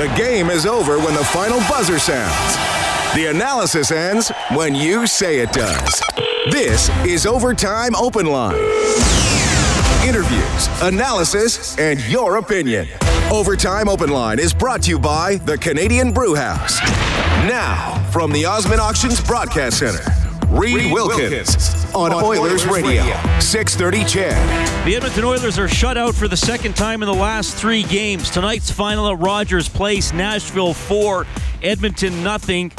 The game is over when the final buzzer sounds. The analysis ends when you say it does. This is Overtime Open Line. Interviews, analysis, and your opinion. Overtime Open Line is brought to you by the Canadian Brew House. Now, from the Osmond Auctions Broadcast Center, Reed Wilkins on Oilers Radio, 630 Ched. The Edmonton Oilers are shut out for the second time in the last three games. Tonight's final at Rogers Place, Nashville 4, Edmonton nothing.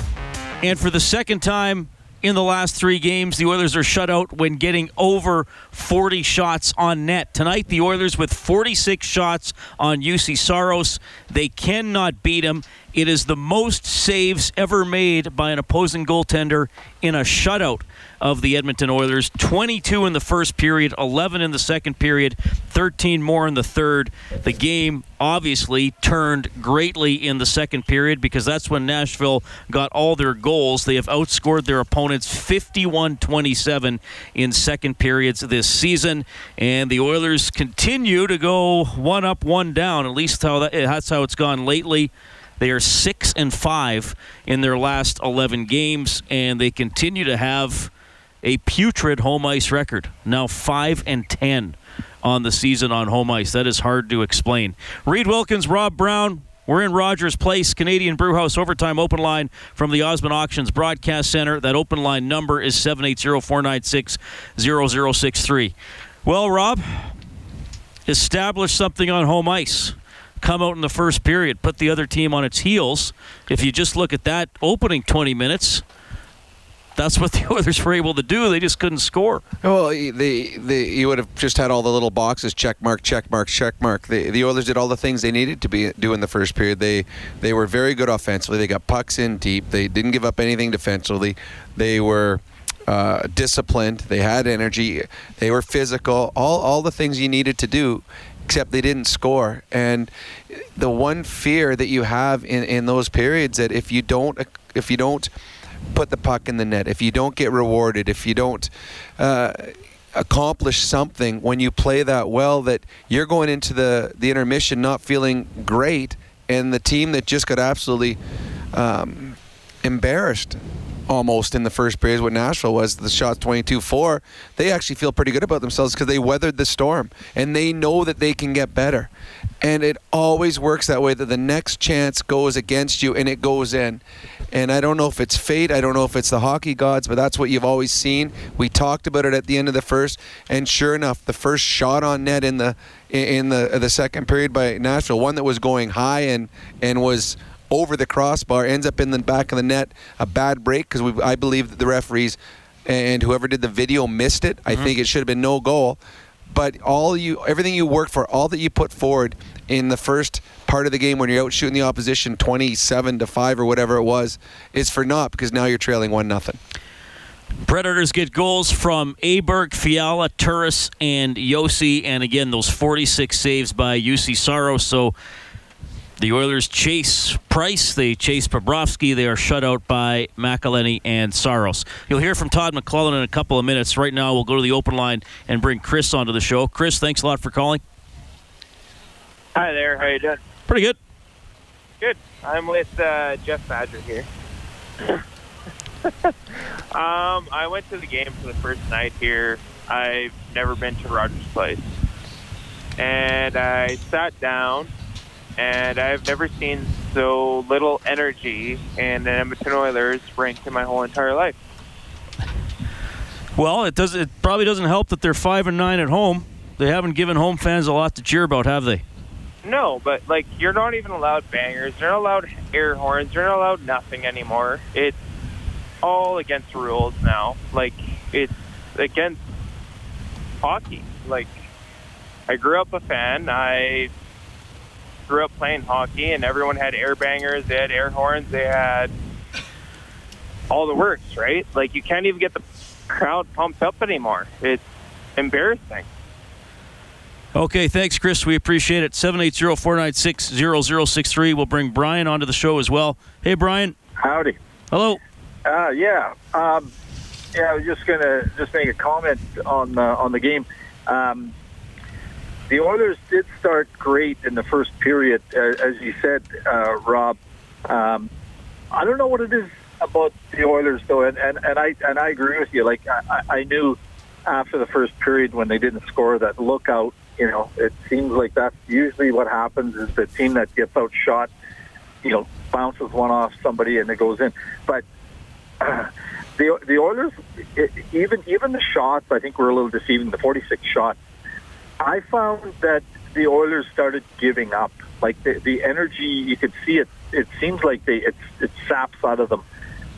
And for the second time in the last three games, the Oilers are shut out when getting over 40 shots on net. Tonight, the Oilers with 46 shots on Juuse Saros. They cannot beat him. It is the most saves ever made by an opposing goaltender in a shutout of the Edmonton Oilers. 22 in the first period, 11 in the second period, 13 more in the third. The game obviously turned greatly in the second period because that's when Nashville got all their goals. They have outscored their opponents 51 27 in second periods this season. And the Oilers continue to go one up, one down. At least how that, that's how it's gone lately. They are six and five in their last 11 games, and they continue to have a putrid home ice record. Now five and ten on the season on home ice. That is hard to explain. Reed Wilkins, Rob Brown. We're in Rogers Place, Canadian Brewhouse Overtime Open Line from the Osmond Auctions Broadcast Center. That open line number is 780-496-0063. Well, Rob, establish something on home ice come out in the first period, put the other team on its heels. If you just look at that opening 20 minutes, that's what the Oilers were able to do. They just couldn't score. Well, the the you would have just had all the little boxes check mark, check mark, check mark. The the Oilers did all the things they needed to be do in the first period. They they were very good offensively. They got pucks in deep. They didn't give up anything defensively. They were. Uh, disciplined, they had energy, they were physical, all all the things you needed to do, except they didn't score. And the one fear that you have in, in those periods that if you don't if you don't put the puck in the net, if you don't get rewarded, if you don't uh, accomplish something when you play that well, that you're going into the the intermission not feeling great, and the team that just got absolutely um, embarrassed almost in the first period what Nashville was the shot 22-4 they actually feel pretty good about themselves because they weathered the storm and they know that they can get better. And it always works that way that the next chance goes against you and it goes in. And I don't know if it's fate I don't know if it's the hockey gods but that's what you've always seen. We talked about it at the end of the first and sure enough the first shot on net in the in the the second period by Nashville one that was going high and and was over the crossbar, ends up in the back of the net. A bad break because I believe that the referees and whoever did the video missed it. I mm-hmm. think it should have been no goal. But all you, everything you worked for, all that you put forward in the first part of the game when you're out shooting the opposition 27 to five or whatever it was, is for naught because now you're trailing one nothing. Predators get goals from Aberg, Fiala, Turris, and Josi, and again those 46 saves by Juuse Saros. So the Oilers chase Price. They chase Bobrovsky. They are shut out by McElhinney and Saros. You'll hear from Todd McLellan in a couple of minutes. Right now, we'll go to the open line and bring Chris onto the show. Chris, thanks a lot for calling. Hi there. How you doing? Pretty good. Good. I'm with uh, Jeff Badger here. um, I went to the game for the first night here. I've never been to Rogers Place. And I sat down and I've never seen so little energy in the Edmonton Oilers rink in my whole entire life. Well, it does. It probably doesn't help that they're five and nine at home. They haven't given home fans a lot to cheer about, have they? No, but like you're not even allowed bangers. You're not allowed air horns. You're not allowed nothing anymore. It's all against rules now. Like it's against hockey. Like I grew up a fan. I grew up playing hockey, and everyone had air bangers, they had air horns, they had all the works, right? Like you can't even get the crowd pumped up anymore. It's embarrassing. Okay, thanks, Chris. We appreciate it. 780-496-0063. We'll bring Brian onto the show as well. Hey, Brian. Howdy. Hello. Uh, yeah. Um, yeah, I was just gonna just make a comment on uh, on the game. Um, the Oilers did start great in the first period, uh, as you said, uh, Rob. Um, I don't know what it is about the Oilers though, and, and, and I and I agree with you. Like I, I knew after the first period when they didn't score that lookout. You know, it seems like that's usually what happens is the team that gets outshot, you know, bounces one off somebody and it goes in. But uh, the the Oilers, it, even even the shots, I think were a little deceiving. The 46 shots, I found that the Oilers started giving up. Like the the energy, you could see it. It seems like they it, it saps out of them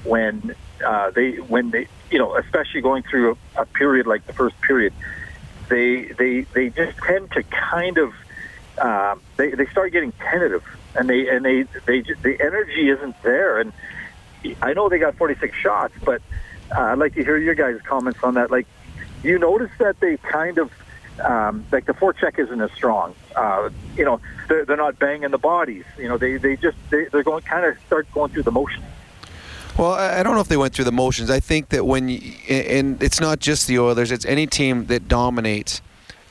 when uh, they when they you know especially going through a, a period like the first period they they they just tend to kind of uh, they they start getting tentative and they and they they just, the energy isn't there and I know they got 46 shots but uh, I'd like to hear your guys' comments on that like you notice that they kind of um, like the forecheck isn't as strong. Uh, you know, they're, they're not banging the bodies. You know, they they just they, they're going kind of start going through the motions. Well, I don't know if they went through the motions. I think that when, you, and it's not just the Oilers, it's any team that dominates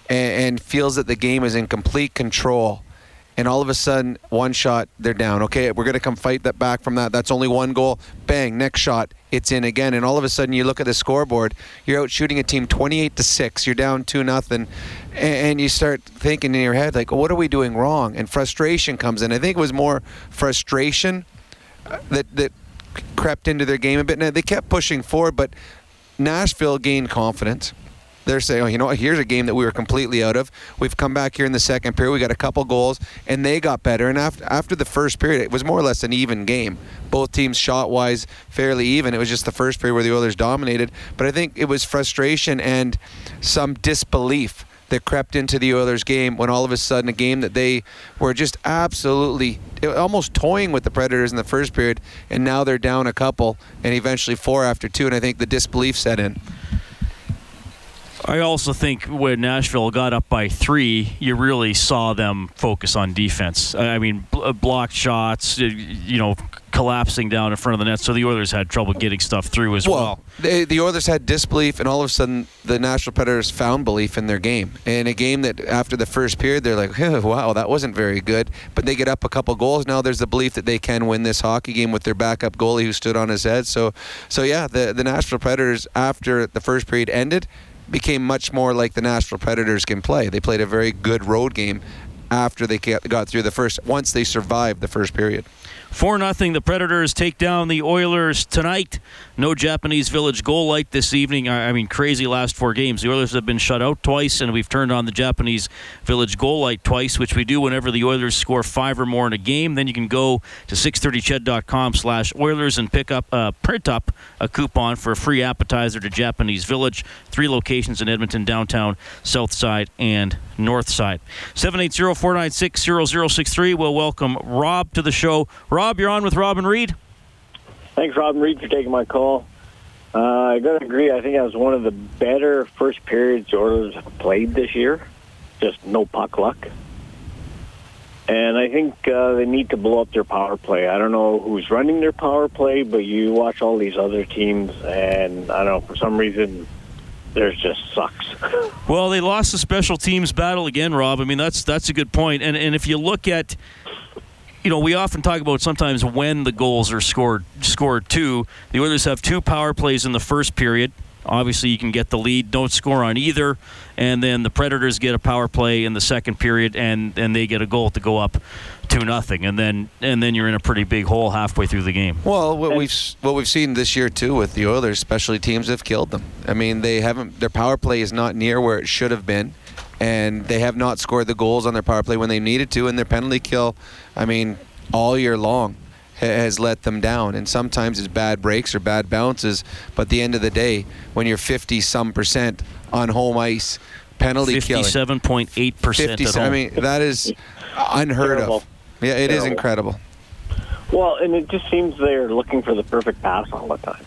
and, and feels that the game is in complete control. And all of a sudden, one shot, they're down. Okay, we're going to come fight that back from that. That's only one goal. Bang, next shot, it's in again. And all of a sudden, you look at the scoreboard. You're out shooting a team 28 to six. You're down two nothing, and you start thinking in your head like, "What are we doing wrong?" And frustration comes in. I think it was more frustration that that crept into their game a bit. Now they kept pushing forward, but Nashville gained confidence. They're saying, oh, you know what? Here's a game that we were completely out of. We've come back here in the second period. We got a couple goals, and they got better. And after after the first period, it was more or less an even game. Both teams shot wise fairly even. It was just the first period where the Oilers dominated. But I think it was frustration and some disbelief that crept into the Oilers game when all of a sudden a game that they were just absolutely almost toying with the Predators in the first period, and now they're down a couple and eventually four after two, and I think the disbelief set in. I also think when Nashville got up by three, you really saw them focus on defense. I mean, uh, blocked shots, you know, collapsing down in front of the net. So the Oilers had trouble getting stuff through as well. well. They, the Oilers had disbelief, and all of a sudden, the Nashville Predators found belief in their game. In a game that after the first period, they're like, wow, that wasn't very good. But they get up a couple goals. Now there's the belief that they can win this hockey game with their backup goalie who stood on his head. So, so yeah, the, the Nashville Predators, after the first period ended, became much more like the Nashville Predators can play. They played a very good road game after they got through the first, once they survived the first period. 4 0. The Predators take down the Oilers tonight. No Japanese Village goal light this evening. I mean, crazy last four games. The Oilers have been shut out twice, and we've turned on the Japanese Village goal light twice, which we do whenever the Oilers score five or more in a game. Then you can go to 630ched.com slash Oilers and pick up, uh, print up a coupon for a free appetizer to Japanese Village. Three locations in Edmonton, downtown, south side, and north side. 780 496 0063. We'll welcome Rob to the show. Rob, you're on with Robin Reed. Thanks, Robin Reed, for taking my call. Uh, I got to agree. I think that was one of the better first periods Oilers have played this year. Just no puck luck. And I think uh, they need to blow up their power play. I don't know who's running their power play, but you watch all these other teams, and I don't know, for some reason, there's just sucks. well, they lost the special teams battle again, Rob. I mean, that's that's a good point. And and if you look at you know, we often talk about sometimes when the goals are scored scored two. The Oilers have two power plays in the first period. Obviously, you can get the lead, don't score on either, and then the Predators get a power play in the second period, and, and they get a goal to go up two nothing, and then and then you're in a pretty big hole halfway through the game. Well, what we've what we've seen this year too with the Oilers, especially teams have killed them. I mean, they haven't their power play is not near where it should have been and they have not scored the goals on their power play when they needed to, and their penalty kill, I mean, all year long has let them down. And sometimes it's bad breaks or bad bounces, but at the end of the day, when you're 50 some percent on home ice, penalty 57.8 percent. I mean, that is unheard Terrible. of. Yeah, it Terrible. is incredible. Well, and it just seems they're looking for the perfect pass all the time.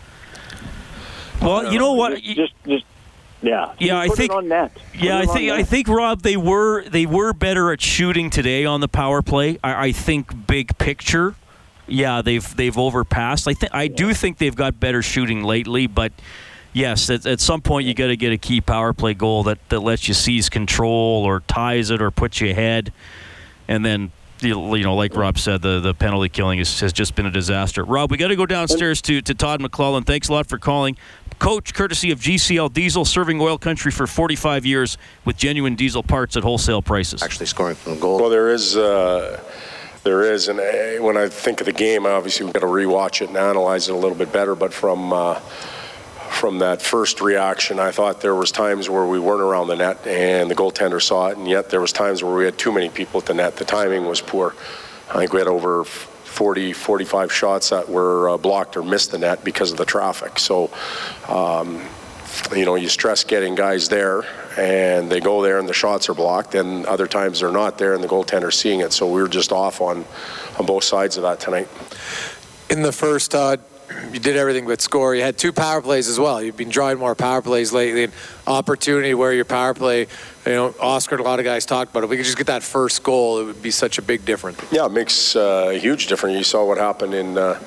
Well, you know what? Just, just yeah. Yeah, I think. Yeah, I think. I think Rob, they were they were better at shooting today on the power play. I, I think big picture, yeah, they've they've overpassed. I think I do think they've got better shooting lately, but yes, at, at some point you got to get a key power play goal that, that lets you seize control or ties it or puts you ahead, and then you know, like Rob said, the, the penalty killing is, has just been a disaster. Rob, we got to go downstairs to, to Todd McLellan. Thanks a lot for calling. Coach, courtesy of GCL Diesel, serving oil country for 45 years with genuine diesel parts at wholesale prices. Actually scoring from the goal. Well, there is. Uh, there is, and uh, when I think of the game, obviously we've got to rewatch it and analyze it a little bit better. But from uh, from that first reaction, I thought there was times where we weren't around the net and the goaltender saw it, and yet there was times where we had too many people at the net. The timing was poor. I think we had over 40, 45 shots that were uh, blocked or missed the net because of the traffic. So, um, you know, you stress getting guys there, and they go there and the shots are blocked, and other times they're not there and the goaltender's seeing it. So we were just off on, on both sides of that tonight. In the first, uh, you did everything but score. You had two power plays as well. You've been drawing more power plays lately. An opportunity where your power play, you know, Oscar, and a lot of guys talked about. If we could just get that first goal, it would be such a big difference. Yeah, it makes uh, a huge difference. You saw what happened in. Uh,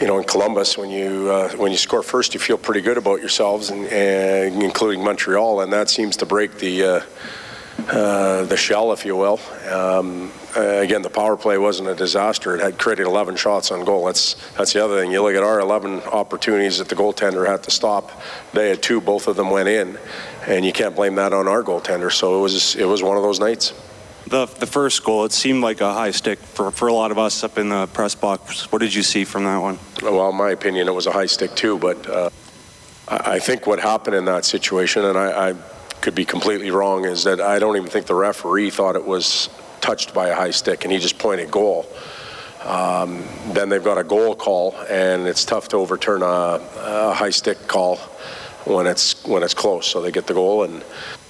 you know, in Columbus, when you uh, when you score first, you feel pretty good about yourselves, and, and including Montreal, and that seems to break the uh, the shell, if you will. Um, uh, again, the power play wasn't a disaster. It had created 11 shots on goal. That's that's the other thing. You look at our 11 opportunities that the goaltender had to stop. They had two. Both of them went in, and you can't blame that on our goaltender. So it was it was one of those nights. The, the first goal, it seemed like a high stick for, for a lot of us up in the press box. What did you see from that one? Well, in my opinion, it was a high stick too. But uh, I, I think what happened in that situation, and I, I could be completely wrong, is that I don't even think the referee thought it was touched by a high stick, and he just pointed goal. Um, then they've got a goal call, and it's tough to overturn a, a, high stick call when it's when it's close. So they get the goal, and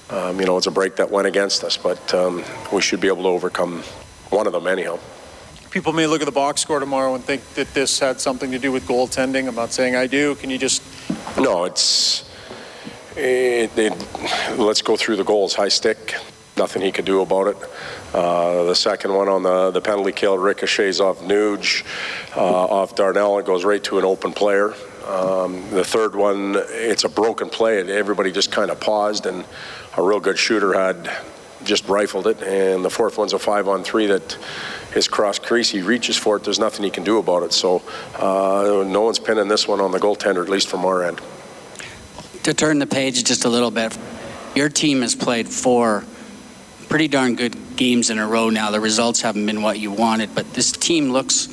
um, you know it's a break that went against us, but um, we should be able to overcome one of them anyhow. People may look at the box score tomorrow and think that this had something to do with goaltending. I'm not saying I do. Can you just? No, it's. It, it, let's go through the goals. High stick, nothing he could do about it. Uh, the second one on the, the penalty kill ricochets off Nuge, uh, off Darnell, it goes right to an open player. Um, the third one, it's a broken play. Everybody just kind of paused, and a real good shooter had just rifled it. And the fourth one's a five on three that his cross crease, he reaches for it. There's nothing he can do about it. So uh, no one's pinning this one on the goaltender, at least from our end. To turn the page just a little bit, your team has played four pretty darn good games in a row now. The results haven't been what you wanted, but this team looks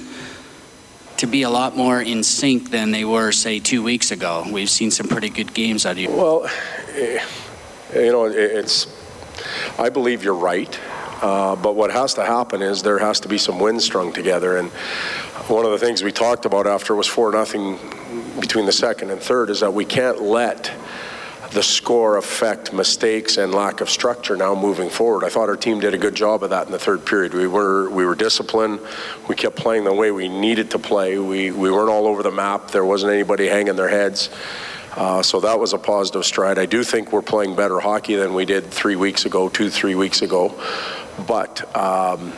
to be a lot more in sync than they were, say, two weeks ago. We've seen some pretty good games out of you. Well, eh, you know, it's. I believe you're right. Uh, but what has to happen is there has to be some wins strung together. And one of the things we talked about after was 4 nothing between the second and third is that we can't let the score affect mistakes and lack of structure now moving forward. I thought our team did a good job of that in the third period. We were we were disciplined. We kept playing the way we needed to play. We we weren't all over the map. There wasn't anybody hanging their heads. Uh, so that was a positive stride. I do think we're playing better hockey than we did three weeks ago, two, three weeks ago. But um,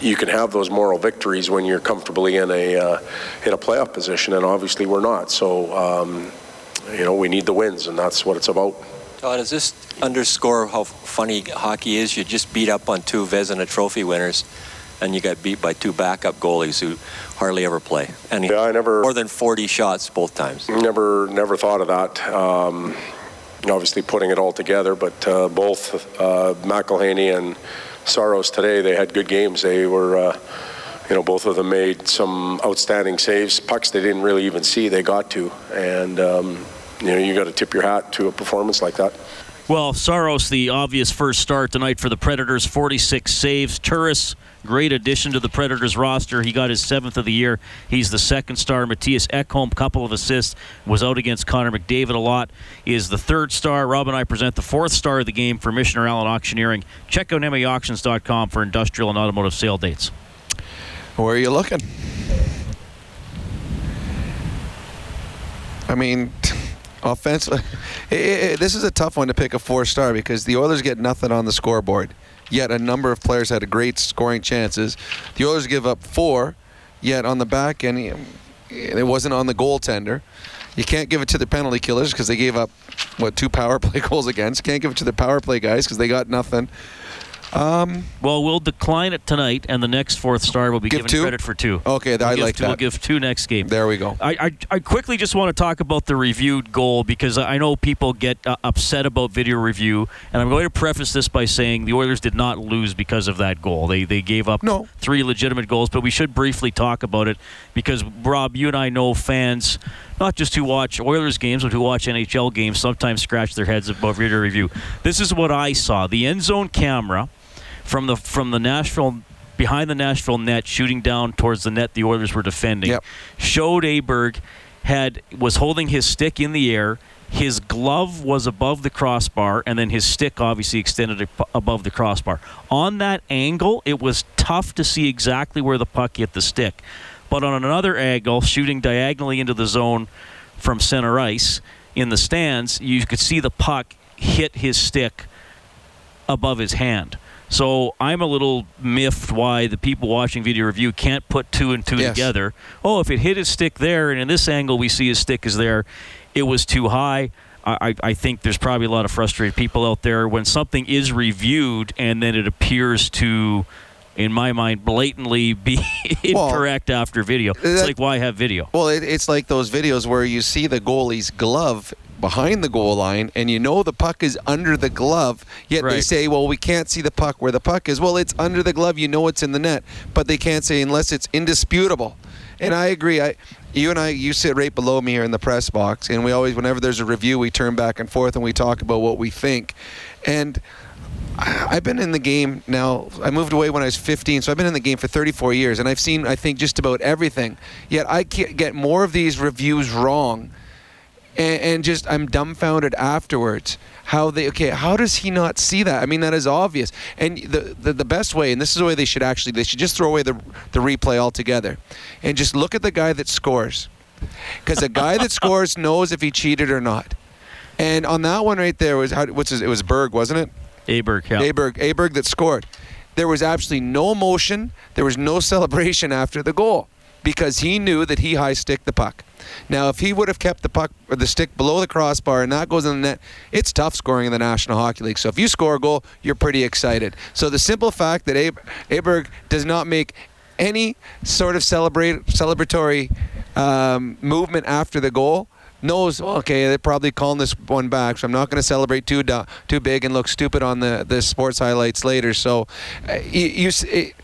you can have those moral victories when you're comfortably in a uh, in a playoff position, and obviously we're not. So um, you know we need the wins, and that's what it's about. Todd, does this underscore how funny hockey is? You just beat up on two Vezina Trophy winners, and you got beat by two backup goalies who hardly ever play. And yeah, I never more than 40 shots both times. Never, never thought of that. Um, obviously, putting it all together, but uh, both uh, McElhinney and Saros today, they had good games. They were, uh, you know, both of them made some outstanding saves. Pucks they didn't really even see, they got to. And, um, you know, you got to tip your hat to a performance like that. Well, Saros, the obvious first start tonight for the Predators, 46 saves. Turris, great addition to the Predators roster. He got his seventh of the year. He's the second star. Mattias Ekholm, couple of assists, was out against Connor McDavid a lot, is the third star. Rob and I present the fourth star of the game for Michener Allen Auctioneering. Check out MAAuctions.com for industrial and automotive sale dates. Where are you looking? I mean, offensively, this is a tough one to pick a four star because the Oilers get nothing on the scoreboard. Yet a number of players had great scoring chances. The Oilers give up four, yet on the back end, it wasn't on the goaltender. You can't give it to the penalty killers because they gave up what two power play goals against. Can't give it to the power play guys because they got nothing. Um, well, we'll decline it tonight, and the next fourth star will be Give given two? credit for two. Okay, We'll I like two, We'll that. give two next game. There we go. I, I, I quickly just want to talk about the reviewed goal because I know people get uh, upset about video review, and I'm going to preface this by saying the Oilers did not lose because of that goal. They they gave up No. three legitimate goals, but we should briefly talk about it because Rob, you and I know fans. Not just who watch Oilers games, but who watch NHL games sometimes scratch their heads about video review. This is what I saw. The end zone camera from the from the Nashville behind the Nashville net, shooting down towards the net the Oilers were defending, Yep. showed Aberg had was holding his stick in the air. His glove was above the crossbar, and then his stick obviously extended above the crossbar. On that angle, it was tough to see exactly where the puck hit the stick. But on another angle, shooting diagonally into the zone from center ice in the stands, you could see the puck hit his stick above his hand. So I'm a little miffed why the people watching video review can't put two and two Yes. together. Oh, if it hit his stick there, and in this angle we see his stick is there, it was too high. I, I think there's probably a lot of frustrated people out there when something is reviewed and then it appears to, in my mind, blatantly be incorrect after video. It's that- like why have video? Well, it, it's like those videos where you see the goalie's glove behind the goal line and you know the puck is under the glove, yet they say, well, we can't see the puck where the puck is. Well, it's under the glove. You know it's in the net, but they can't say unless it's indisputable. And I agree. I, you and I, you sit right below me here in the press box, and we always, whenever there's a review, we turn back and forth and we talk about what we think. And I've been in the game now. I moved away when I was 15, so I've been in the game for 34 years, and I've seen, I think, just about everything. Yet I get more of these reviews wrong, and, and just I'm dumbfounded afterwards. How they okay? How does he not see that? I mean, that is obvious. And the, the the best way, and this is the way they should actually, they should just throw away the the replay altogether, and just look at the guy that scores, because the guy that scores knows if he cheated or not. And on that one right there was how, what's his, it was Berg, wasn't it? Aberg, yeah. Aberg, Aberg that scored. There was absolutely no emotion. There was no celebration after the goal because he knew that he high sticked the puck. Now, if he would have kept the puck or the stick below the crossbar and that goes in the net, it's tough scoring in the National Hockey League. So if you score a goal, you're pretty excited. So the simple fact that Ab- Aberg does not make any sort of celebrate celebratory um, movement after the goal knows okay they're probably calling this one back so i'm not going to celebrate too too big and look stupid on the the sports highlights later so uh, you, you it,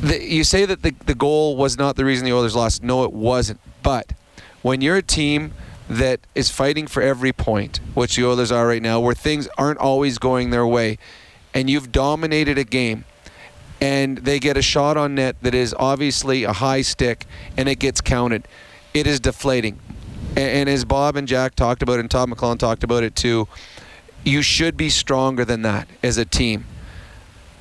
the, you say that the, the goal was not the reason the Oilers lost. No, it wasn't. But when you're a team that is fighting for every point, which the Oilers are right now, where things aren't always going their way, and you've dominated a game, and they get a shot on net that is obviously a high stick, and it gets counted, it is deflating. And, and as Bob and Jack talked about, and Todd McLellan talked about it too, you should be stronger than that as a team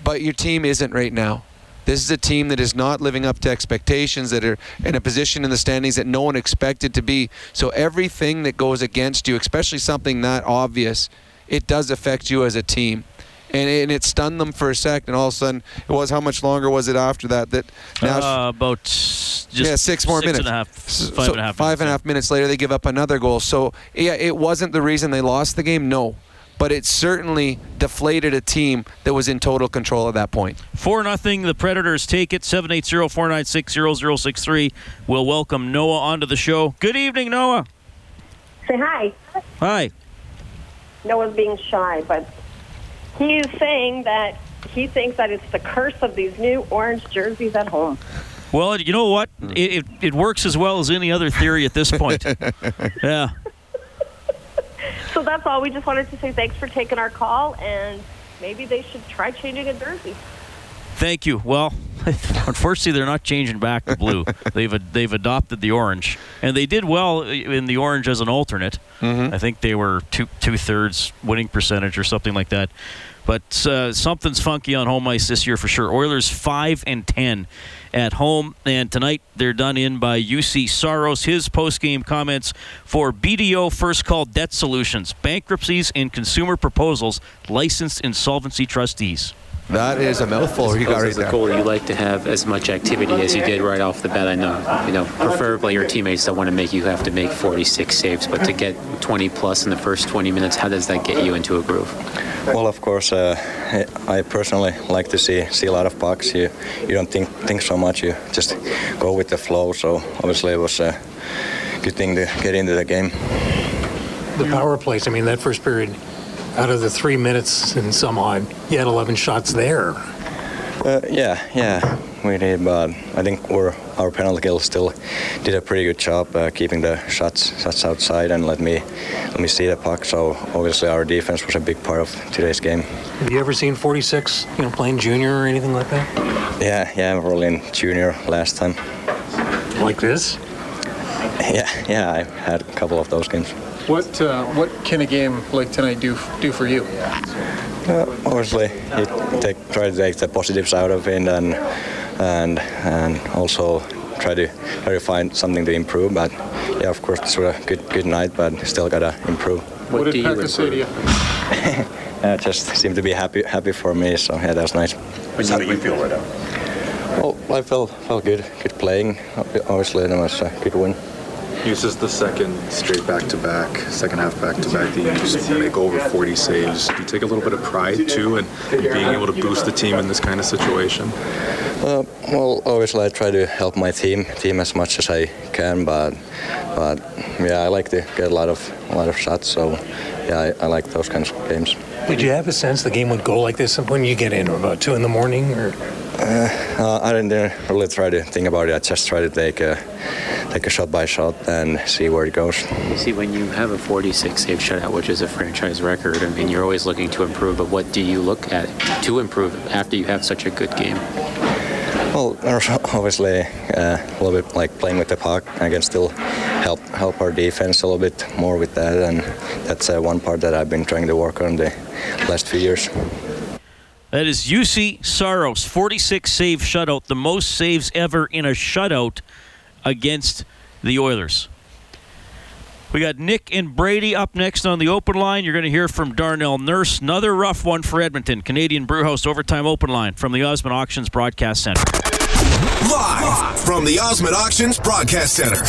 but your team isn't right now. This is a team that is not living up to expectations, that are in a position in the standings that no one expected to be. So everything that goes against you, especially something that obvious, it does affect you as a team. And, and it stunned them for a second. And all of a sudden, it was how much longer was it after that? That Nash- Uh, about just yeah, six more six minutes. and a half, five so and a half five minutes, and a half minutes later, they give up another goal. So yeah, it wasn't the reason they lost the game. No, but it certainly deflated a team that was in total control at that point. Four nothing. The Predators take it. 780-496-0063. We'll welcome Noah onto the show. Good evening, Noah. Say hi. Hi. Noah's being shy, but he's saying that he thinks that it's the curse of these new orange jerseys at home. Well, you know what? It, it, it works as well as any other theory at this point. yeah. So that's all. We just wanted to say thanks for taking our call, and maybe they should try changing a jersey. Thank you. Well, unfortunately, they're not changing back to blue. they've they've adopted the orange, and they did well in the orange as an alternate. I think they were two two thirds winning percentage or something like that. But uh, something's funky on home ice this year for sure. Oilers five and ten at home, and tonight they're done in by Juuse Saros. His post game comments for BDO First Call Debt Solutions, bankruptcies and consumer proposals, licensed insolvency trustees. That is a mouthful you got right as a there. goalie, you like to have as much activity as you did right off the bat. I know, you know, preferably your teammates don't want to make you have to make 46 saves, but to get 20 plus in the first 20 minutes, how does that get you into a groove? Well, of course, uh, I personally like to see see a lot of pucks. You you don't think think so much. You just go with the flow. So obviously, it was a good thing to get into the game. The power plays. I mean, that first period, out of the three minutes and some odd, you had 11 shots there. Uh, yeah, yeah, we did, but I think we're, our penalty kill still did a pretty good job uh, keeping the shots shots outside and let me let me see the puck. So obviously our defense was a big part of today's game. Have you ever seen 46, you know, playing junior or anything like that? Yeah, yeah, I was in junior last time. Like this? Yeah, yeah, I had a couple of those games. What uh, what can a game like tonight do do for you? Uh, obviously, you take, try to take the positives out of it and and and also try to try to find something to improve. But yeah, of course, this was a good good night, but still gotta improve. What, did Pekka say to you? uh, just seemed to be happy happy for me, so yeah, that was nice. How do you feel right now? Well, I felt felt good, good playing. Obviously, it was a good win. This is the second straight back-to-back, second half back-to-back that you just make over 40 saves. Do you take a little bit of pride too in being able to boost the team in this kind of situation? Uh, well, obviously, I try to help my team team as much as I can, but but yeah, I like to get a lot of a lot of shots. So yeah, I, I like those kinds of games. Did you have a sense the game would go like this when you get in about two in the morning, or? Uh, uh, I didn't really try to think about it. I just try to take a take a shot by shot and see where it goes. You see, when you have a 46 save shutout, which is a franchise record, I mean, you're always looking to improve. But what do you look at to improve after you have such a good game? Well, obviously, uh, a little bit like playing with the puck. I can still help help our defense a little bit more with that, and that's uh, one part that I've been trying to work on the last few years. That is Juuse Saros, 46 save shutout, the most saves ever in a shutout against the Oilers. We got Nick and Brady up next on the open line. You're going to hear from Darnell Nurse. Another rough one for Edmonton. Canadian Brewhouse Overtime Open Line from the Osmond Auctions Broadcast Center. Live from the Osmond Auctions Broadcast Center.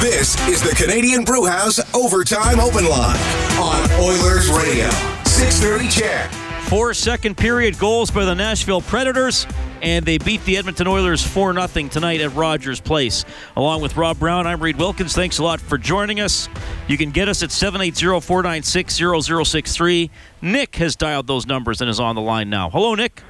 This is the Canadian Brewhouse Overtime Open Line on Oilers Radio. 630 Ched. Four second period goals by the Nashville Predators, and they beat the Edmonton Oilers 4 0 tonight at Rogers Place. Along with Rob Brown, I'm Reed Wilkins. Thanks a lot for joining us. You can get us at 780 496 0063. Nick has dialed those numbers and is on the line now. Hello, Nick.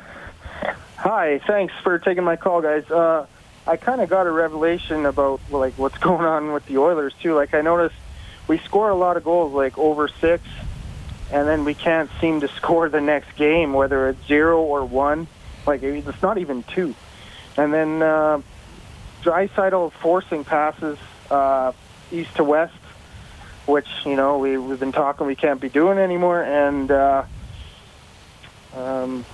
Hi, thanks for taking my call, guys. Uh, I kind of got a revelation about like what's going on with the Oilers too. Like I noticed we score a lot of goals, like over six, and then we can't seem to score the next game, whether it's zero or one. Like it's not even two. And then uh, Draisaitl forcing passes uh, east to west, which you know we, we've been talking we can't be doing anymore. And uh, um,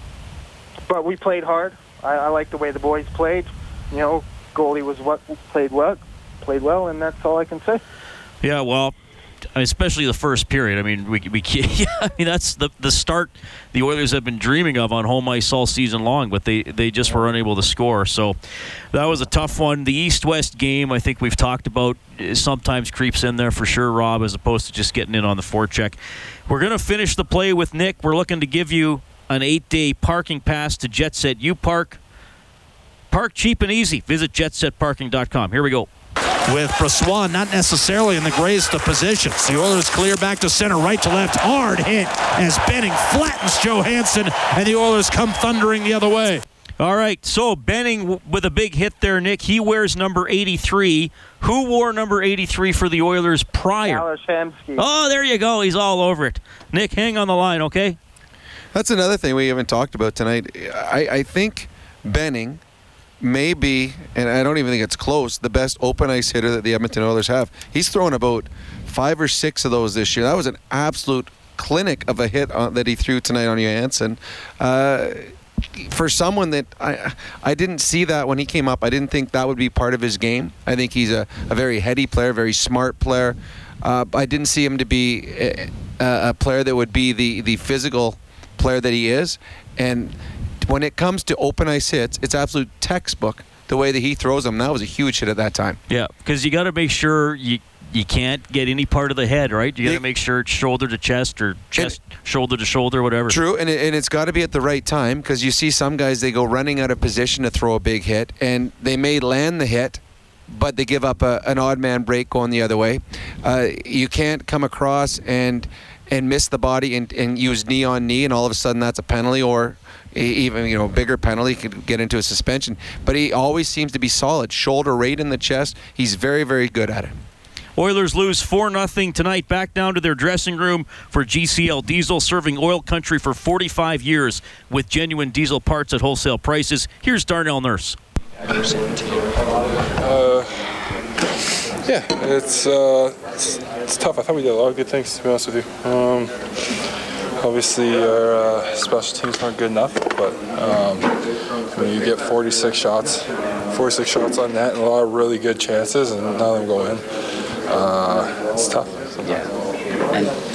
but we played hard. I, I like the way the boys played. You know, goalie was what played well, played well, and that's all I can say. Yeah, well, especially the first period. I mean, we, we yeah, I mean that's the the start the Oilers have been dreaming of on home ice all season long, but they they just were unable to score. So that was a tough one. The East-West game, I think we've talked about, sometimes creeps in there for sure, Rob, as opposed to just getting in on the forecheck. We're gonna finish the play with Nick. We're looking to give you an eight-day parking pass to Jet Set U Park. Park cheap and easy. Visit jetsetparking.com. Here we go. With Brossois not necessarily in the greatest of positions. The Oilers clear back to center, right to left. Hard hit as Benning flattens Johansen, and the Oilers come thundering the other way. All right, so Benning with a big hit there, Nick. He wears number 83. Who wore number 83 for the Oilers prior? Alex Hemsky. Oh, there you go. He's all over it. Nick, hang on the line, okay? That's another thing we haven't talked about tonight. I, I think Benning may be, and I don't even think it's close, the best open ice hitter that the Edmonton Oilers have. He's thrown about five or six of those this year. That was an absolute clinic of a hit on, that he threw tonight on Johansen. Uh, for someone that I I didn't see that when he came up, I didn't think that would be part of his game. I think he's a, a very heady player, very smart player. Uh, I didn't see him to be a, a player that would be the, the physical player that he is. And when it comes to open ice hits, it's absolute textbook the way that he throws them. That was a huge hit at that time. Yeah, because you got to make sure you you can't get any part of the head right. You got to make sure it's shoulder to chest or chest shoulder to shoulder, whatever. True, and, it, and it's got to be at the right time because you see some guys they go running out of position to throw a big hit, and they may land the hit, but they give up a, an odd man break going the other way. Uh, you can't come across and and miss the body and, and use knee on knee, and all of a sudden that's a penalty or even you know bigger penalty could get into a suspension. But he always seems to be solid, shoulder right in the chest. He's very very good at it. Oilers lose 4 0 tonight, back down to their dressing room for GCL Diesel, serving oil country for 45 years with genuine diesel parts at wholesale prices. Here's Darnell Nurse. Uh, yeah, it's, uh, it's it's tough. I thought we did a lot of good things, to be honest with you. Um, obviously, our uh, special teams weren't good enough, but um, when you get 46 shots, 46 shots on net, and a lot of really good chances, and none of them go in, uh, it's tough. Yeah. And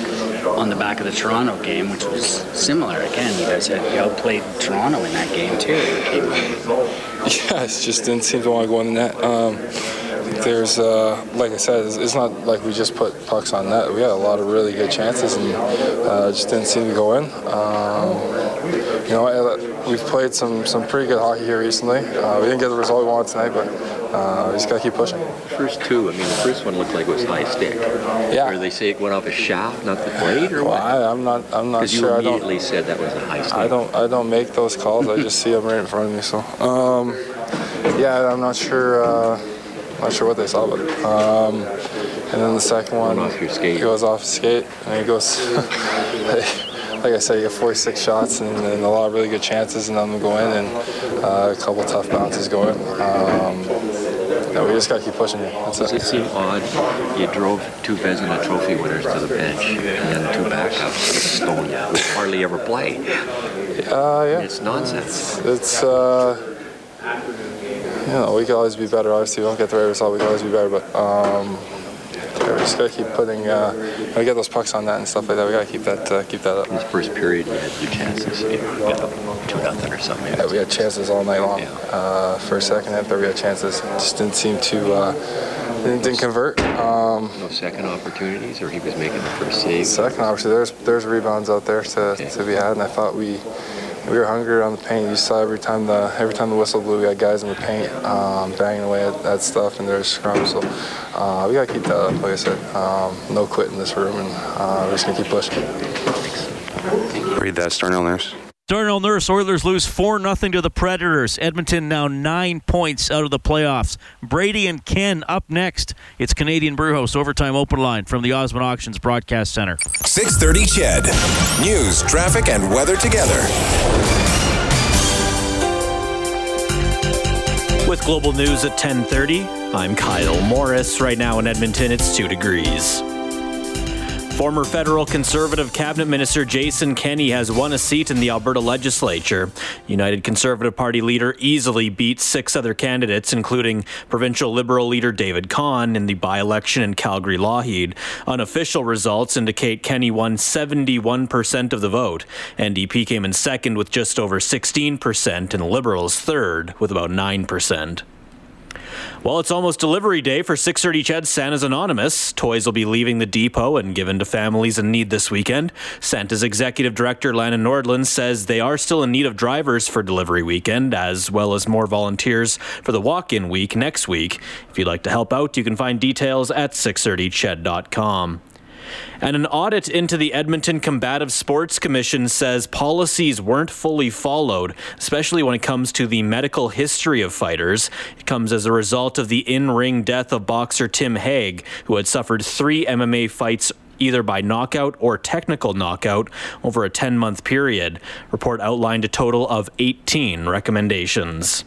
on the back of the Toronto game, which was similar, again, you guys had you outplayed Toronto in that game too. Yeah, it just didn't seem to want to go in the net. Um, there's, uh, like I said, it's, it's not like we just put pucks on net. We had a lot of really good chances and uh, just didn't seem to go in. Um, you know, uh, we've played some, some pretty good hockey here recently. Uh, we didn't get the result we wanted tonight, but uh, we just got to keep pushing. First two, I mean, the first one looked like it was high stick. Yeah. Or they say it went off a shaft, not the blade, or Well, what? I, I'm not. I'm not Because you sure. I don't. immediately said that was a high stick. I don't. I don't make those calls. I just see them right in front of me. So, um, yeah, I'm not sure. Uh, not sure what they saw, but um, and then the second one off your skate. He goes off skate and he goes. like I said, you get 46 shots and, and a lot of really good chances, and none of them go in, and uh, a couple tough bounces going. in. Um, yeah, we just got to keep pushing it. That's Does it. it seem odd? You drove two Vezina Trophy winners to the bench and then two backups. Estonia, who hardly ever play. Uh, yeah. It's nonsense. It's, uh, you know, we could always be better. Obviously, we don't get the right result. We could always be better, but um, yeah, we just got to keep putting. Uh, we get those pucks on that and stuff like that. We got to keep that uh, keep that up. In the first period, you had your chances. You got up two nothing or something. Yeah, we had chances all night long. Uh, first, second, and third, we had chances. Just didn't seem to uh, didn't, didn't convert. Um, No second opportunities, or he was making the first save. Second, obviously, there's there's rebounds out there to, to be had, and I thought we we were hungry on the paint. You saw every time the every time the whistle blew, we had guys in the paint um, banging away at, at stuff, and there's scrum. So uh, we gotta keep that up. Like I said, um, no quit in this room, and uh, we're just gonna keep pushing. Read that, Darnell Nurse. Darnell Nurse, Oilers lose 4 0 to the Predators. Edmonton now nine points out of the playoffs. Brady and Ken up next. It's Canadian Brewhouse Overtime Open Line from the Osmond Auctions Broadcast Center. 630 Ched. News, traffic, and weather together. With global news at 10:30, I'm Kyle Morris. Right now in Edmonton, it's 2 degrees. Former federal conservative cabinet minister Jason Kenney has won a seat in the Alberta legislature. United Conservative Party leader easily beat six other candidates, including provincial Liberal leader David Khan in the by-election in Calgary Lougheed. Unofficial results indicate Kenney won 71% of the vote. NDP came in second with just over 16%, and Liberals third with about 9%. Well, it's almost delivery day for 630 Ched Santa's Anonymous. Toys will be leaving the depot and given to families in need this weekend. Santa's executive director, Lana Nordland, says they are still in need of drivers for delivery weekend, as well as more volunteers for the walk in week next week. If you'd like to help out, you can find details at 630ched.com. And an audit into the Edmonton Combative Sports Commission says policies weren't fully followed, especially when it comes to the medical history of fighters. It comes as a result of the in ring death of boxer Tim Hague, who had suffered three MMA fights either by knockout or technical knockout over a 10 month period. Report outlined a total of 18 recommendations.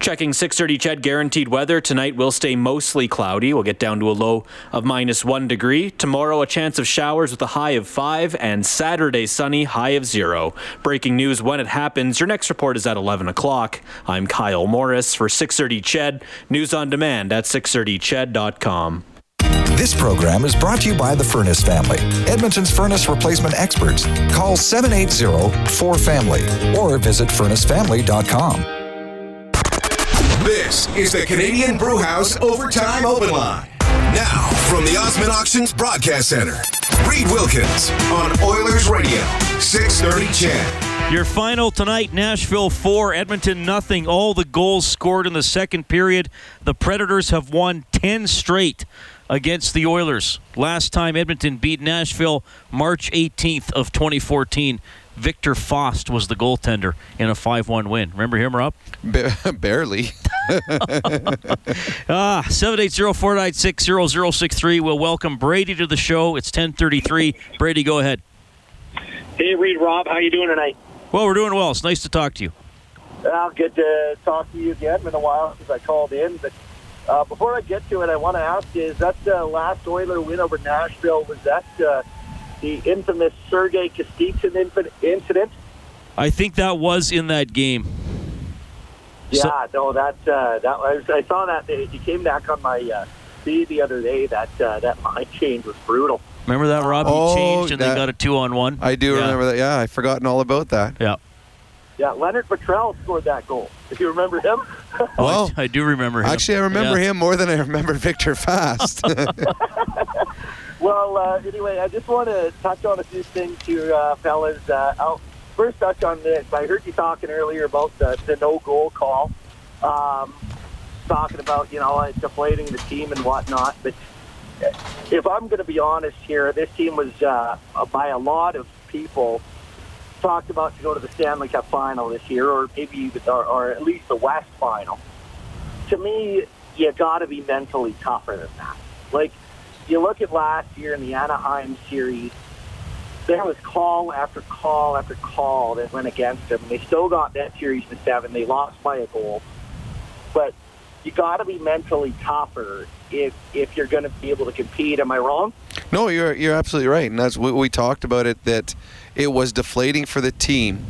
Checking 630 Ched guaranteed weather. Tonight will stay mostly cloudy. We'll get down to a low of minus one degree. Tomorrow, a chance of showers with a high of five, and Saturday, sunny, high of zero. Breaking news when it happens. Your next report is at 11 o'clock. I'm Kyle Morris for 630 Ched. News on demand at 630ched.com. This program is brought to you by the Furnace family, Edmonton's furnace replacement experts. Call 780-4FAMILY or visit furnacefamily.com. This is the Canadian Brewhouse Overtime Open Line. Now, from the Osmond Auctions Broadcast Center, Reed Wilkins on Oilers Radio, 630 CHED. Your final tonight, Nashville 4, Edmonton nothing. All the goals scored in the second period. The Predators have won 10 straight against the Oilers. Last time Edmonton beat Nashville, March 18th of 2014. Viktor Fasth was the goaltender in a 5-1 win. Remember him, Rob? barely. ah, 780-496-0063. We'll welcome Brady to the show. It's 1033. Brady, go ahead. Hey, Reed, Rob, how you doing tonight? Well, we're doing well. It's nice to talk to you. Well, good to talk to you again. Been a while since I called in, but uh, before I get to it, I want to ask you: Is that the last Oiler win over Nashville? Was that uh, the infamous Sergei Kostitsyn incident? I think that was in that game. Yeah, so, no, that uh, that was, I saw that he came back on my uh, feed the other day. That uh, that line change was brutal. Remember that, Rob? He oh, changed and that, they got a two on one. I do yeah. remember that. Yeah, I've forgotten all about that. Yeah. Yeah, Lennart Petrell scored that goal. If you remember him. well, I, I, do remember him. Actually, I remember yeah. him more than I remember Viktor Fasth. well, uh, anyway, I just want to touch on a few things here, uh, fellas. Uh, I'll first touch on this. I heard you talking earlier about the, the no goal call. Um, talking about, you know, deflating the team and whatnot. But if I'm going to be honest here, this team was, uh, by a lot of people, talked about to go to the Stanley Cup final this year, or maybe or, or at least the West final. To me, you got to be mentally tougher than that. Like you look at last year in the Anaheim series, there was call after call after call that went against them, and they still got that series to seven. They lost by a goal, but you got to be mentally tougher if if you're going to be able to compete. Am I wrong? No, you're you're absolutely right, and that's what we talked about it that it was deflating for the team.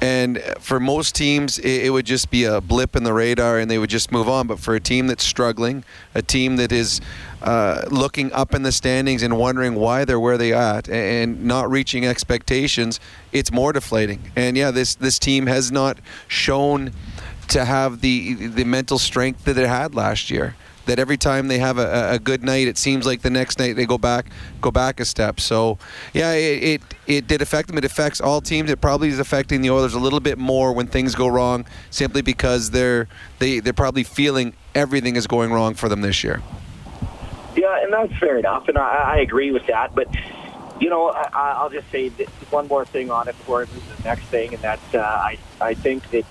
And for most teams, it, it, would just be a blip in the radar and they would just move on. But for a team that's struggling, a team that is uh, looking up in the standings and wondering why they're where they at and not reaching expectations, it's more deflating. And yeah, this, this team has not shown to have the, the mental strength that it had last year that every time they have a, a, good night, it seems like the next night they go back go back a step. So yeah, it, it, it did affect them. It affects all teams. It probably is affecting the Oilers a little bit more when things go wrong, simply because they're they they're probably feeling everything is going wrong for them this year. Yeah, and that's fair enough, and I, I agree with that. But you know, I, I'll just say one more thing on it before I move to the next thing, and that's uh, I I think that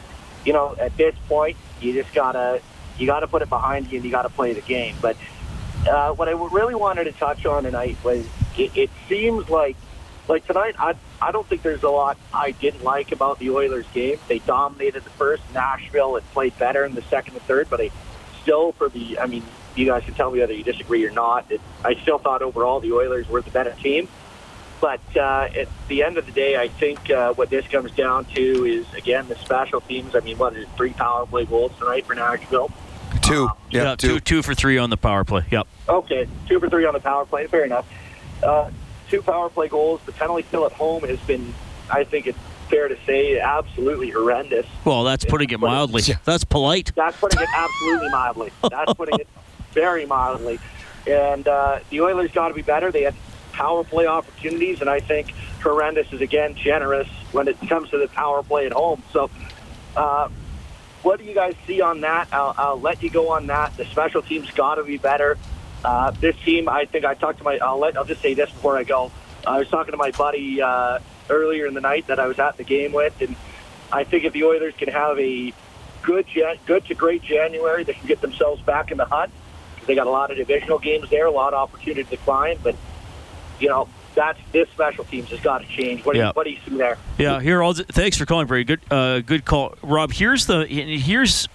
you know at this point you just gotta you got to put it behind you and you got to play the game. But uh, what I really wanted to touch on tonight was it, it seems like like tonight I I don't think there's a lot I didn't like about the Oilers game. They dominated the first. Nashville and played better in the second and third, but I still for the I mean you guys can tell me whether you disagree or not. It, I still thought overall the Oilers were the better team. But uh, at the end of the day, I think uh, what this comes down to is again the special teams. I mean, what is it, three power play goals tonight for Nashville? Two. yeah, yeah two. two. Two for three on the power play. Yep. Okay, two for three on the power play. Fair enough. Uh, two power play goals. The penalty kill at home has been, I think it's fair to say, absolutely horrendous. Well, that's putting it mildly. That's polite. That's putting it absolutely mildly. That's putting it very mildly. And uh, the Oilers got to be better. They had power play opportunities, and I think horrendous is again generous when it comes to the power play at home. So. Uh, what do you guys see on that? I'll, I'll let you go on that. The special teams got to be better. Uh, this team, I think I talked to my. I'll let. I'll just say this before I go. I was talking to my buddy uh, earlier in the night that I was at the game with, and I think if the Oilers can have a good, good to great January, they can get themselves back in the hunt. They got a lot of divisional games there, a lot of opportunity to climb, but you know that's this special teams has got to change. What do, yeah. you, what do you see there? Yeah, here. All, thanks for calling, Brady. Good, uh, good call, Rob. Here's the here's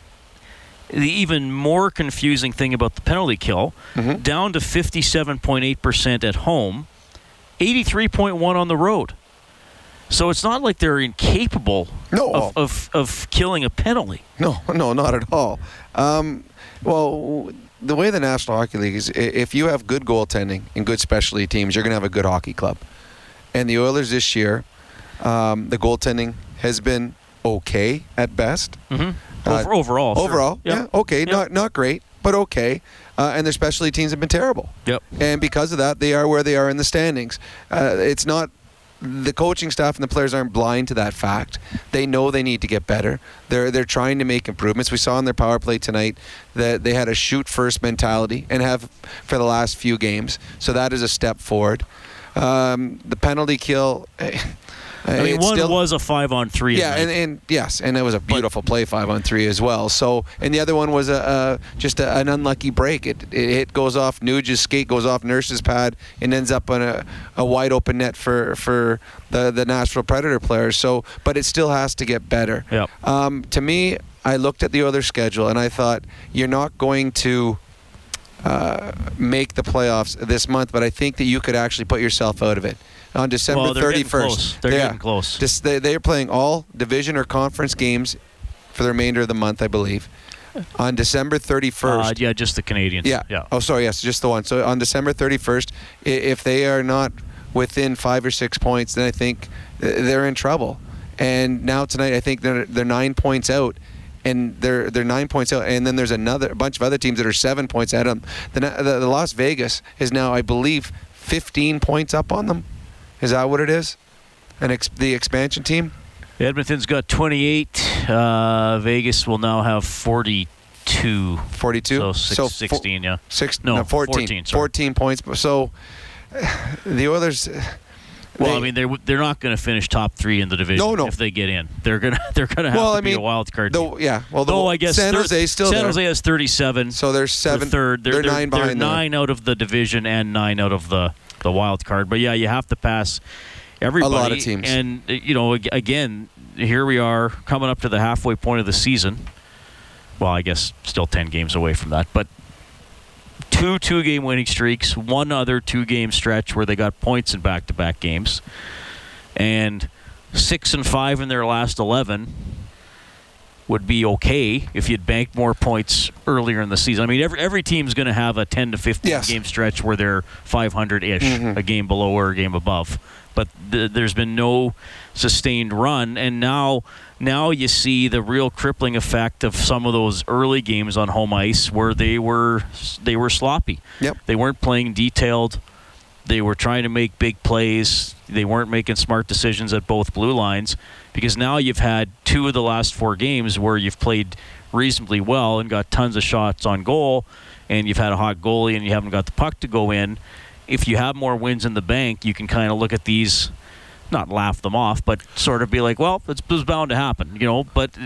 the even more confusing thing about the penalty kill. Mm-hmm. Down to fifty-seven point eight percent at home, eighty-three point one on the road. So it's not like they're incapable no. of, of, of killing a penalty. No, no, not at all. Um, well, the way the National Hockey League is, if you have good goaltending and good specialty teams, you're going to have a good hockey club. And the Oilers this year, um, the goaltending has been okay at best. Mhm. Over- overall, sure. overall, Yep. yeah, okay, not not great, but okay. Uh, and their specialty teams have been terrible. Yep. And because of that, they are where they are in the standings. Uh, it's not the coaching staff and the players aren't blind to that fact. They know they need to get better. They're they're trying to make improvements. We saw in their power play tonight that they had a shoot first mentality and have for the last few games. So that is a step forward. Um, the penalty kill. I mean, one still- was a five on three. yeah, and, and yes, and it was a beautiful play five on three as well. So, and the other one was a, a just a, an unlucky break. It, it it goes off Nuge's skate, goes off Nurse's pad, and ends up on a, a wide open net for for the the Nashville Predator players. So, but it still has to get better. Yep. Um, to me, I looked at the other schedule and I thought you're not going to uh, make the playoffs this month, but I think that you could actually put yourself out of it on December Well, they're getting 31st. close. They're getting close. Just, they, they're playing all division or conference games for the remainder of the month, I believe. On December 31st. Uh, yeah, just the Canadiens. Yeah. yeah. Oh, sorry. Yes, just the one. So on December 31st, if they are not within five or six points, then I think they're in trouble. And now tonight, I think they're they're nine points out, and they're they're nine points out. And then there's another a bunch of other teams that are seven points out of them. The, the, the Las Vegas is now, I believe, 15 points up on them. Is that what it is? And ex- the expansion team. Edmonton's got 28. Uh, Vegas will now have 42. 42. So, six, So fo- 16, yeah. Six, no, no, 14. 14. 14 points. So the Oilers. Well, they- I mean, they're they're not going to finish top three in the division. No, no. If they get in, they're gonna they're gonna have Well, to I be a wild card. team. yeah, well, the- though I guess San Jose's still San there. Jose has 37. So they're seven. third. They're, they're they're nine they're behind them. nine out of the division and nine out of the the wild card. But yeah, you have to pass everybody. A lot of teams. And you know, again, here we are coming up to the halfway point of the season. Well, I guess still 10 games away from that, but two two game winning streaks, one other two game stretch where they got points in back to back games, and six and five in their last 11 would be okay if you'd banked more points earlier in the season. I mean, every every team's going to have a 10 to 15 game stretch where they're 500 ish, Mhm. a game below or a game above. But th- there's been no sustained run, and now now you see the real crippling effect of some of those early games on home ice where they were they were sloppy. Yep. They weren't playing detailed. They were trying to make big plays. They weren't making smart decisions at both blue lines because now you've had two of the last four games where you've played reasonably well and got tons of shots on goal and you've had a hot goalie and you haven't got the puck to go in. If you have more wins in the bank, you can kind of look at these not laugh them off, but sort of be like, well, it's, it's bound to happen, you know. But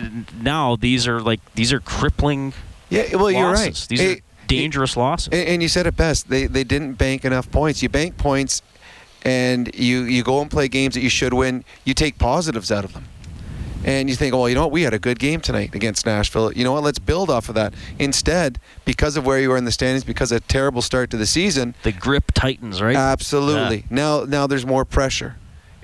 now these are like these are crippling. Yeah, well, you're right. These are dangerous losses. And, and you said it best. They they didn't bank enough points. You bank points, and you you go and play games that you should win. You take positives out of them, and you think, well, you know what? We had a good game tonight against Nashville. You know what? Let's build off of that. Instead, because of where you are in the standings, because of a terrible start to the season, the grip tightens, right? Absolutely. Now now there's more pressure,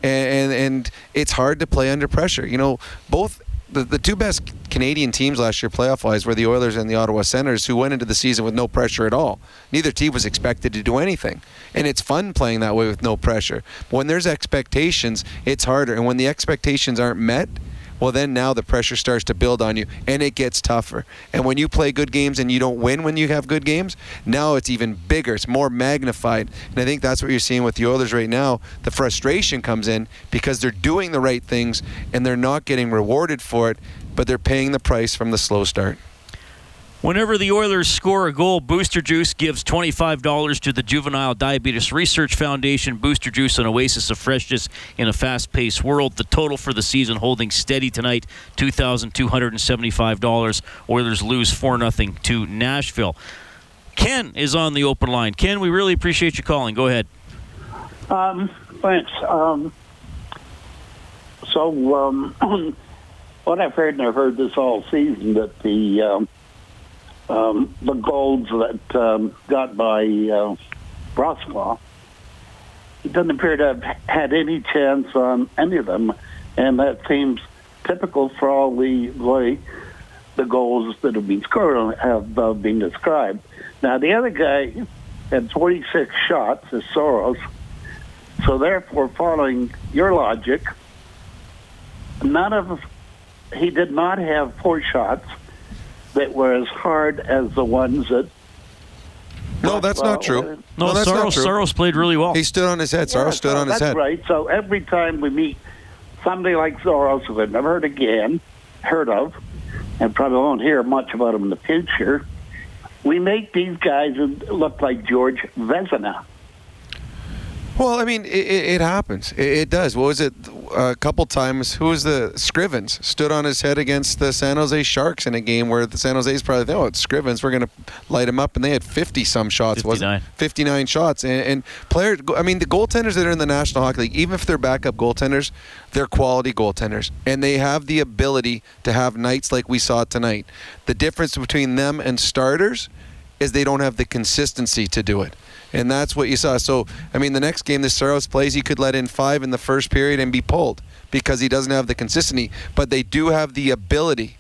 and, and and it's hard to play under pressure. You know, both the, the two best Canadian teams last year playoff wise were the Oilers and the Ottawa Senators, who went into the season with no pressure at all. Neither team was expected to do anything, and it's fun playing that way with no pressure. When there's expectations, it's harder, and when the expectations aren't met. Well, then now the pressure starts to build on you, and it gets tougher. And when you play good games and you don't win when you have good games, now it's even bigger. It's more magnified. And I think that's what you're seeing with the Oilers right now. The frustration comes in because they're doing the right things and they're not getting rewarded for it, but they're paying the price from the slow start. Whenever the Oilers score a goal, Booster Juice gives $25 to the Juvenile Diabetes Research Foundation. Booster Juice, an oasis of freshness in a fast paced world. The total for the season holding steady tonight $2,275. Oilers lose 4 0 to Nashville. Ken is on the open line. Ken, we really appreciate you calling. Go ahead. Um, thanks. Um, so, um, what I've heard, and I've heard this all season, that the um, the goals that um, got by uh, Brossoit, he doesn't appear to have had any chance on any of them, and that seems typical for all the way the goals that have been scored have uh, been described. Now, the other guy had 46 shots, is Saros. So, therefore, following your logic, none of he did not have four shots that were as hard as the ones that. No, that's not true. No, No, that's not Saros, true. Saros played really well. He stood on his head. Saros Yeah, stood so on his that's head. right. So every time we meet somebody like Saros, who I've never heard again, heard of, and probably won't hear much about him in the future, we make these guys look like George Vezina. Well, I mean, it, it, happens. It, it does. What was it? A couple times. Who was the Scrivens stood on his head against the San Jose Sharks in a game where the San Jose's probably thought, oh, it's Scrivens. We're going to light him up, and they had 50 some shots. 59. Wasn't 59 shots. And, and players. I mean, the goaltenders that are in the National Hockey League, even if they're backup goaltenders, they're quality goaltenders, and they have the ability to have nights like we saw tonight. The difference between them and starters is they don't have the consistency to do it. And that's what you saw. So, I mean, the next game the Saros plays, he could let in five in the first period and be pulled because he doesn't have the consistency. But they do have the ability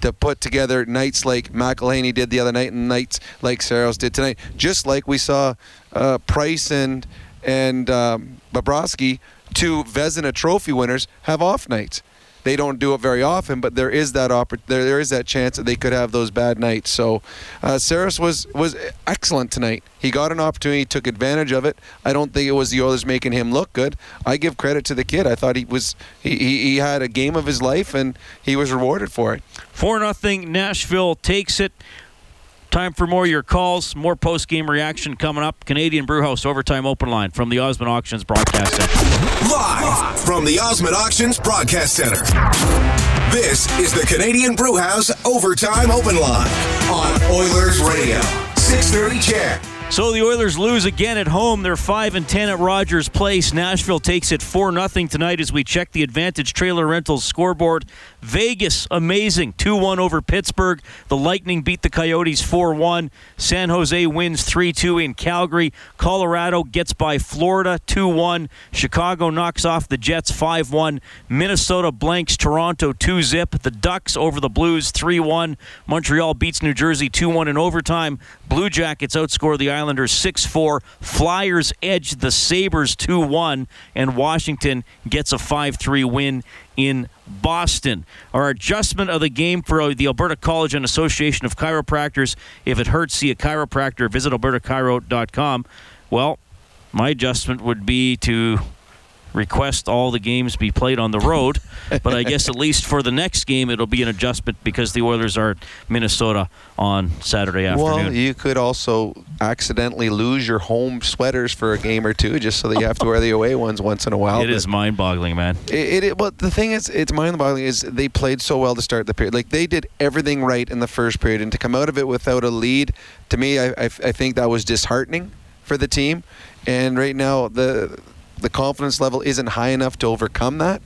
to put together nights like McElhinney did the other night and nights like Saros did tonight. Just like we saw uh, Price and and um, Bobrovsky, two Vezina Trophy winners, have off nights. They don't do it very often, but there is that oppor- there, there is that chance that they could have those bad nights. So, uh, Saros was was excellent tonight. He got an opportunity, took advantage of it. I don't think it was the Oilers making him look good. I give credit to the kid. I thought he was he, he, he had a game of his life and he was rewarded for it. Four nothing. Nashville takes it. Time for more of your calls, more post game reaction coming up. Canadian Brewhouse Overtime Open Line from the Osmond Auctions Broadcast Center. Live from the Osmond Auctions Broadcast Center. This is the Canadian Brewhouse Overtime Open Line on Oilers Radio. 630 Ched. So the Oilers lose again at home. They're 5 and 10 at Rogers Place. Nashville takes it 4 0 tonight as we check the Advantage Trailer Rentals scoreboard. Vegas, amazing. 2 1 over Pittsburgh. The Lightning beat the Coyotes 4 1. San Jose wins 3 2 in Calgary. Colorado gets by Florida 2 1. Chicago knocks off the Jets 5 1. Minnesota blanks Toronto 2 zip. The Ducks over the Blues 3 1. Montreal beats New Jersey 2 1 in overtime. Blue Jackets outscore the Islanders 6 4. Flyers edge the Sabres 2 1. And Washington gets a 5 3 win in Boston. Our adjustment of the game for the Alberta College and Association of Chiropractors. If it hurts, see a chiropractor. Visit albertachiro.com. Well, my adjustment would be to request all the games be played on the road. but I guess at least for the next game, it'll be an adjustment because the Oilers are at Minnesota on Saturday afternoon. Well, you could also accidentally lose your home sweaters for a game or two just so that you have to wear the away ones once in a while. it is mind-boggling, man. It, it, but the thing is, it's mind-boggling is they played so well to start the period. Like they did everything right in the first period, and to come out of it without a lead, to me, I, I, I think that was disheartening for the team. And right now, the the confidence level isn't high enough to overcome that.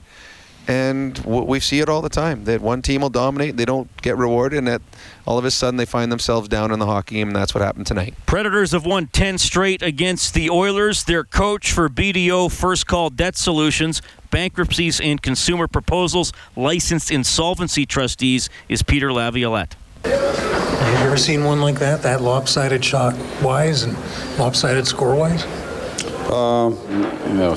And we see it all the time that one team will dominate, they don't get rewarded, and that all of a sudden they find themselves down in the hockey game, and that's what happened tonight. Predators have won 10 straight against the Oilers. Their coach for BDO First Call Debt Solutions, Bankruptcies and Consumer Proposals, licensed insolvency trustees is Peter Laviolette. Have you ever seen one like that? That lopsided shot wise and lopsided score wise? Um, you know,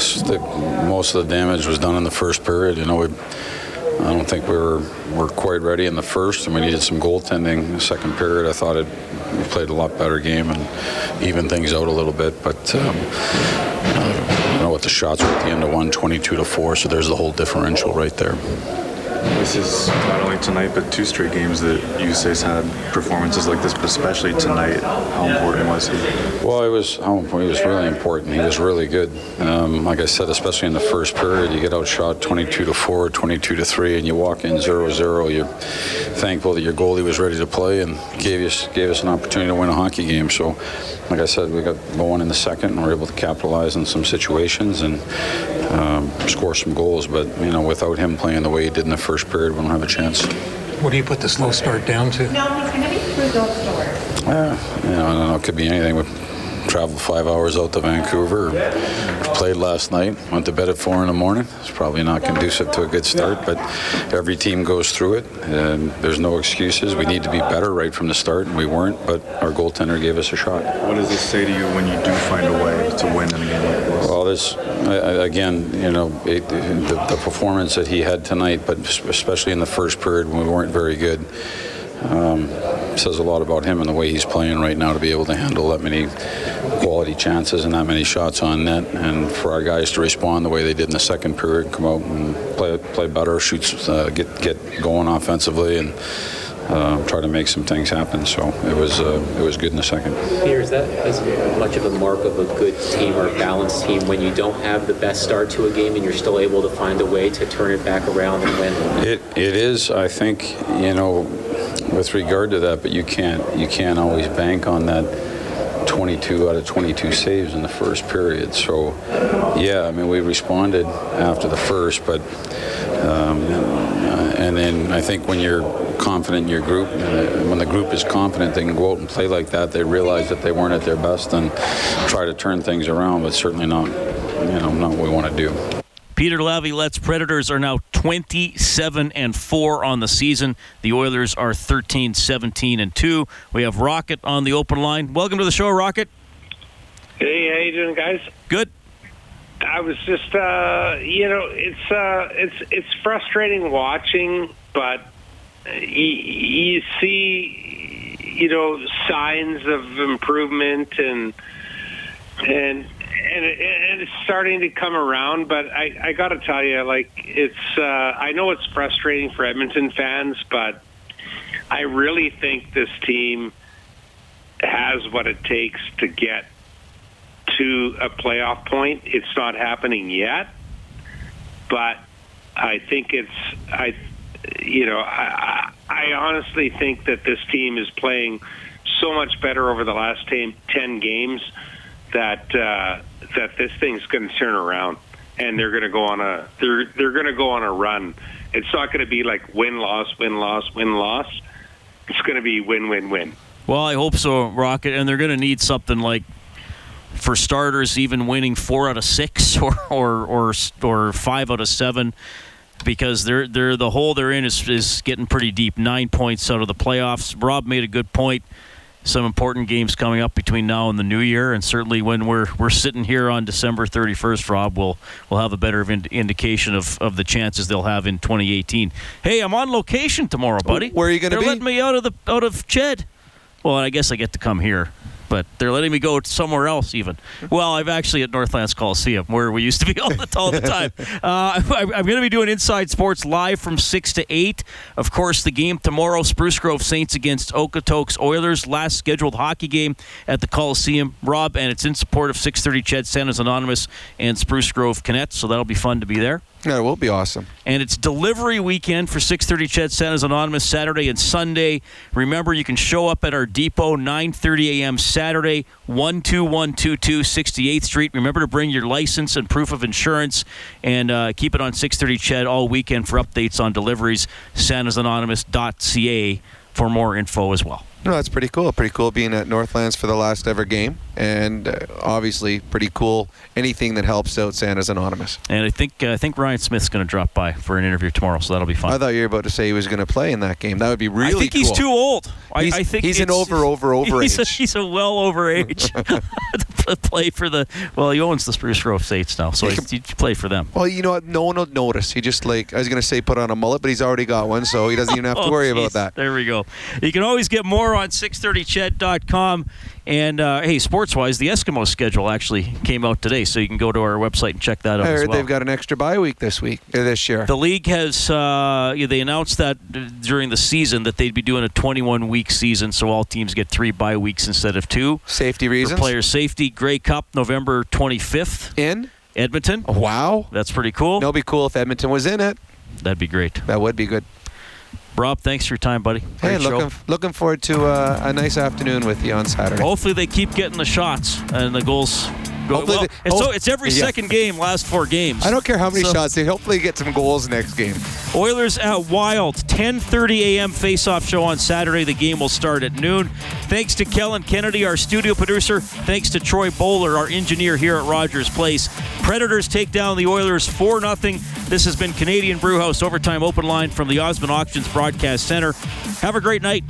most of the damage was done in the first period. You know, we, I don't think we were were quite ready in the first, and we needed some goaltending. in The second period, I thought it we played a lot better game and even things out a little bit. But um, I know what the shots were at the end of one, 22 to four. So there's the whole differential right there. This is not only tonight, but two straight games that Juuse's had performances like this, but especially tonight. How important was he? Well, he was how important. He was really important. He was really good. Um, like I said, especially in the first period, you get outshot 22 to four, 22 to three, and you walk in 0-0. You're thankful that your goalie was ready to play and gave us gave us an opportunity to win a hockey game. So, like I said, we got going in the second, and we're able to capitalize on some situations and um, score some goals. But you know, without him playing the way he did in the first period, we don't have a chance. What do you put the slow start down to? Yeah, you know, I don't know. It could be anything. Traveled five hours out to Vancouver. Played last night. Went to bed at four in the morning. It's probably not conducive to a good start, but every team goes through it, and there's no excuses. We need to be better right from the start, and we weren't. But our goaltender gave us a shot. What does this say to you when you do find a way to win in a game like this? Well, this again, you know, it, the, the performance that he had tonight, but especially in the first period when we weren't very good, um, says a lot about him and the way he's playing right now to be able to handle that many quality chances and that many shots on net, and for our guys to respond the way they did in the second period, come out and play play better, shoots, uh, get get going offensively, and. Uh, try to make some things happen. So it was uh, it was good in the second. Peter, is that as much of a mark of a good team or a balanced team when you don't have the best start to a game and you're still able to find a way to turn it back around and win? It it is, I think, you know, with regard to that, but you can't you can't always bank on that 22 out of 22 saves in the first period. So, yeah, I mean, we responded after the first, but um, uh, and then I think when you're confident in your group, uh, when the group is confident, they can go out and play like that. They realize that they weren't at their best and try to turn things around, but certainly not, you know, not what we want to do. Peter Laviolette's Predators are now 27 and 4 on the season. The Oilers are 13, 17 and 2. We have Rocket on the open line. Welcome to the show, Rocket. Hey, how you doing, guys? Good. I was just, uh, you know, it's uh, it's it's frustrating watching, but you, you see, you know, signs of improvement and and and, and it's starting to come around. But I, I got to tell you, like, it's uh, I know it's frustrating for Edmonton fans, but I really think this team has what it takes to get to a playoff point. It's not happening yet, but I think it's I, you know, I, I honestly think that this team is playing so much better over the last 10, 10 games that uh, that this thing's going to turn around and they're going to go on a they're they're going to go on a run. It's not going to be like win loss win loss win loss. It's going to be win win win. Well, I hope so, Rocket. And they're going to need something like, for starters, even winning four out of six or or or, or five out of seven, because they're they're the hole they're in is is getting pretty deep. Nine points out of the playoffs. Rob made a good point. Some important games coming up between now and the new year, and certainly when we're we're sitting here on December 31st, Rob, we'll we'll have a better ind- indication of, of the chances they'll have in 2018. Hey, I'm on location tomorrow, buddy. Where are you gonna be? They're be? letting me out of the out of Ched. Well, I guess I get to come here, but they're letting me go somewhere else even. Well, I'm actually at Northlands Coliseum where we used to be all the, all the time. Uh, I, I'm going to be doing Inside Sports live from 6 to 8. Of course, the game tomorrow, Spruce Grove Saints against Okotoks Oilers. Last scheduled hockey game at the Coliseum. Rob, and it's in support of 630 Ched Santa's Anonymous and Spruce Grove Connect, so that'll be fun to be there. Yeah, it will be awesome. And it's delivery weekend for 6:30 Ched Santa's Anonymous Saturday and Sunday. Remember, you can show up at our depot 9:30 a.m. Saturday, 12122 68th Street. Remember to bring your license and proof of insurance, and uh, keep it on 6:30 Ched all weekend for updates on deliveries. SantasAnonymous.ca for more info as well. No, that's pretty cool. Pretty cool being at Northlands for the last ever game, and uh, obviously pretty cool. Anything that helps out Santa's Anonymous. And I think uh, I think Ryan Smyth's going to drop by for an interview tomorrow, so that'll be fun. I thought you were about to say he was going to play in that game. That would be really. I think he's too old. I, He's- I think he's an over, over, over He's a, he's a well over age to play for the. Well, he owns the Spruce Grove Saints now, so He play for them. Well, you know what? No one will notice. He just like I was going to say put on a mullet, but he's already got one, so he doesn't even have to Oh, worry geez. about that. There we go. You can always get more on 630ched.com. And uh, hey, sports wise, the Eskimo schedule actually came out today, so you can go to our website and check that out I as heard well. they've got an extra bye week this week, uh, this year. The league has uh, they announced that uh, during the season that they'd be doing a 21 week season, so all teams get three bye weeks instead of two. Safety For reasons. player safety, Grey Cup, November 25th in Edmonton. Wow, that's pretty cool. That'll be cool if Edmonton was in it. That'd be great. That would be good. Rob, thanks for your time, buddy. Hey, show. looking looking forward to uh, a nice afternoon with you on Saturday. Hopefully they keep getting the shots and the goals Well, they- it's, so it's every Yeah. second game, last four games. I don't care how many So- shots. They hopefully get some goals next game. Oilers at Wild, 10:30 a.m. face-off show on Saturday. The game will start at noon. Thanks to Kellen Kennedy, our studio producer. Thanks to Troy Bowler, our engineer here at Rogers Place. Predators take down the Oilers 4 0 This has been Canadian Brewhouse Overtime Open Line from the Osmond Auctions Broadcast Center. Have a great night.